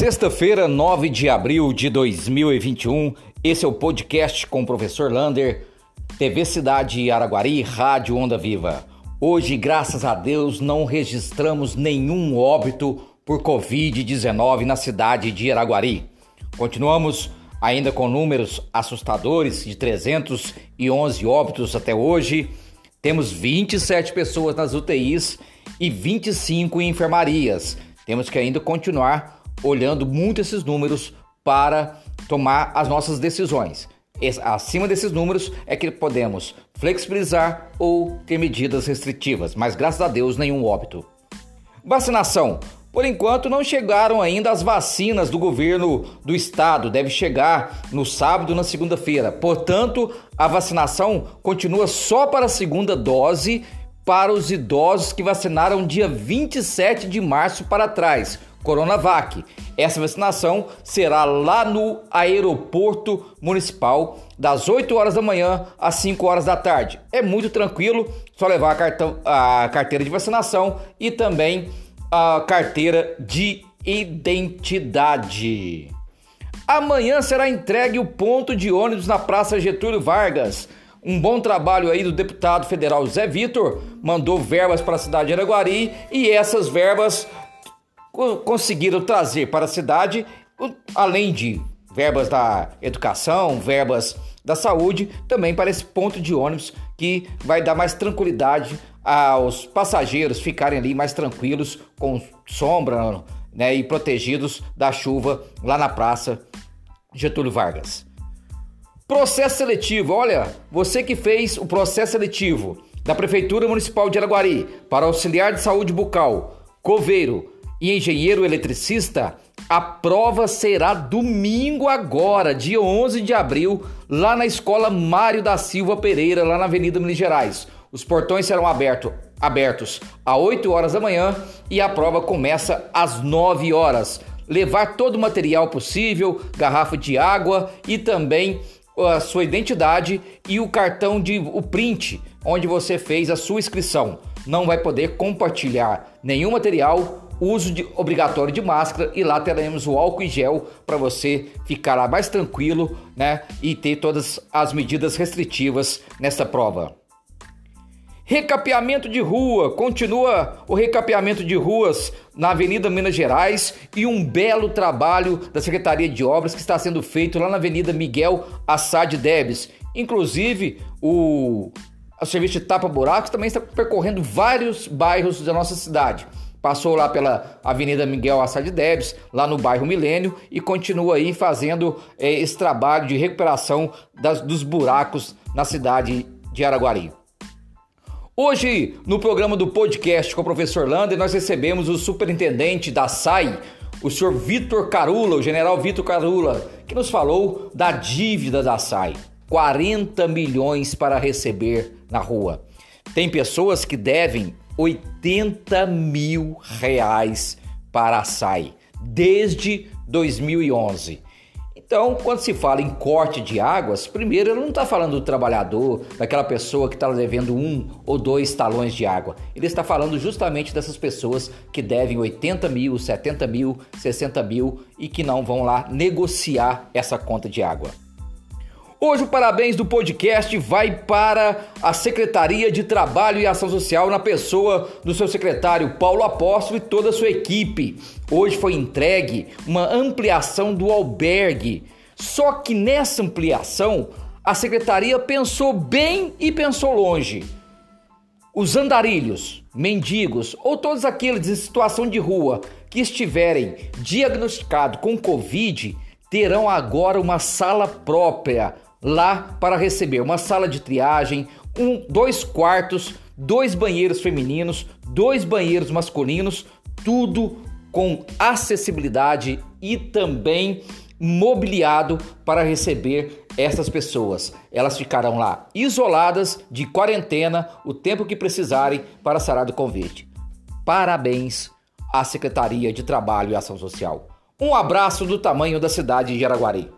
Sexta-feira, 9 de abril de 2021, esse é o podcast com o professor Lander, TV Cidade Araguari, Rádio Onda Viva. Hoje, graças a Deus, não registramos nenhum óbito por Covid-19 na cidade de Araguari. Continuamos ainda com números assustadores de 311 óbitos até hoje. Temos 27 pessoas nas UTIs e 25 em enfermarias. Temos que ainda continuar olhando muito esses números para tomar as nossas decisões. Acima desses números é que podemos flexibilizar ou ter medidas restritivas, mas graças a Deus nenhum óbito. Vacinação. Por enquanto não chegaram ainda as vacinas do governo do estado, deve chegar no sábado na segunda-feira. Portanto, a vacinação continua só para a segunda dose para os idosos que vacinaram dia 27 de março para trás Coronavac. Essa vacinação será lá no aeroporto municipal das 8 horas da manhã às 5 horas da tarde. É muito tranquilo, só levar a, cartão, a carteira de vacinação e também a carteira de identidade. Amanhã será entregue o ponto de ônibus na Praça Getúlio Vargas. Um bom trabalho aí do deputado federal Zé Vitor, mandou verbas para a cidade de Araguari e essas verbas conseguiram trazer para a cidade, além de verbas da educação, verbas da saúde, também para esse ponto de ônibus que vai dar mais tranquilidade aos passageiros ficarem ali mais tranquilos com sombra né, e protegidos da chuva lá na praça Getúlio Vargas. Processo seletivo, olha, você que fez o processo seletivo da Prefeitura Municipal de Araguari para auxiliar de saúde bucal, coveiro, e engenheiro eletricista, a prova será domingo agora, dia 11 de abril, lá na Escola Mário da Silva Pereira, lá na Avenida Minas Gerais. Os portões serão aberto, abertos às 8 horas da manhã e a prova começa às 9 horas. Levar todo o material possível, garrafa de água e também a sua identidade e o cartão de o print onde você fez a sua inscrição. Não vai poder compartilhar nenhum material uso de, obrigatório de máscara e lá teremos o álcool e gel para você ficar lá mais tranquilo, né? E ter todas as medidas restritivas nessa prova. Recapeamento de rua, continua o recapeamento de ruas na Avenida Minas Gerais e um belo trabalho da Secretaria de Obras que está sendo feito lá na Avenida Miguel Assad Debes. Inclusive, o, o serviço de tapa-buracos também está percorrendo vários bairros da nossa cidade. Passou lá pela Avenida Miguel Assad Debs, lá no bairro Milênio, e continua aí fazendo é, esse trabalho de recuperação das, dos buracos na cidade de Araguari. Hoje, no programa do podcast com o professor Lander, nós recebemos o superintendente da SAI, o senhor Vitor Carula, o general Vitor Carula, que nos falou da dívida da SAI. 40 milhões para receber na rua. Tem pessoas que devem 80 mil reais para a SAI desde 2011. Então, quando se fala em corte de águas, primeiro ele não está falando do trabalhador, daquela pessoa que está devendo um ou dois talões de água. Ele está falando justamente dessas pessoas que devem 80 mil, 70 mil, 60 mil e que não vão lá negociar essa conta de água. Hoje o parabéns do podcast vai para a Secretaria de Trabalho e Ação Social na pessoa do seu secretário Paulo Apóstolo e toda a sua equipe. Hoje foi entregue uma ampliação do albergue. Só que nessa ampliação a secretaria pensou bem e pensou longe. Os andarilhos, mendigos ou todos aqueles em situação de rua que estiverem diagnosticados com Covid terão agora uma sala própria lá para receber uma sala de triagem, um, dois quartos, dois banheiros femininos, dois banheiros masculinos, tudo com acessibilidade e também mobiliado para receber essas pessoas. Elas ficarão lá isoladas de quarentena o tempo que precisarem para sarar do convite. Parabéns à Secretaria de Trabalho e Ação Social. Um abraço do tamanho da cidade de Araguari.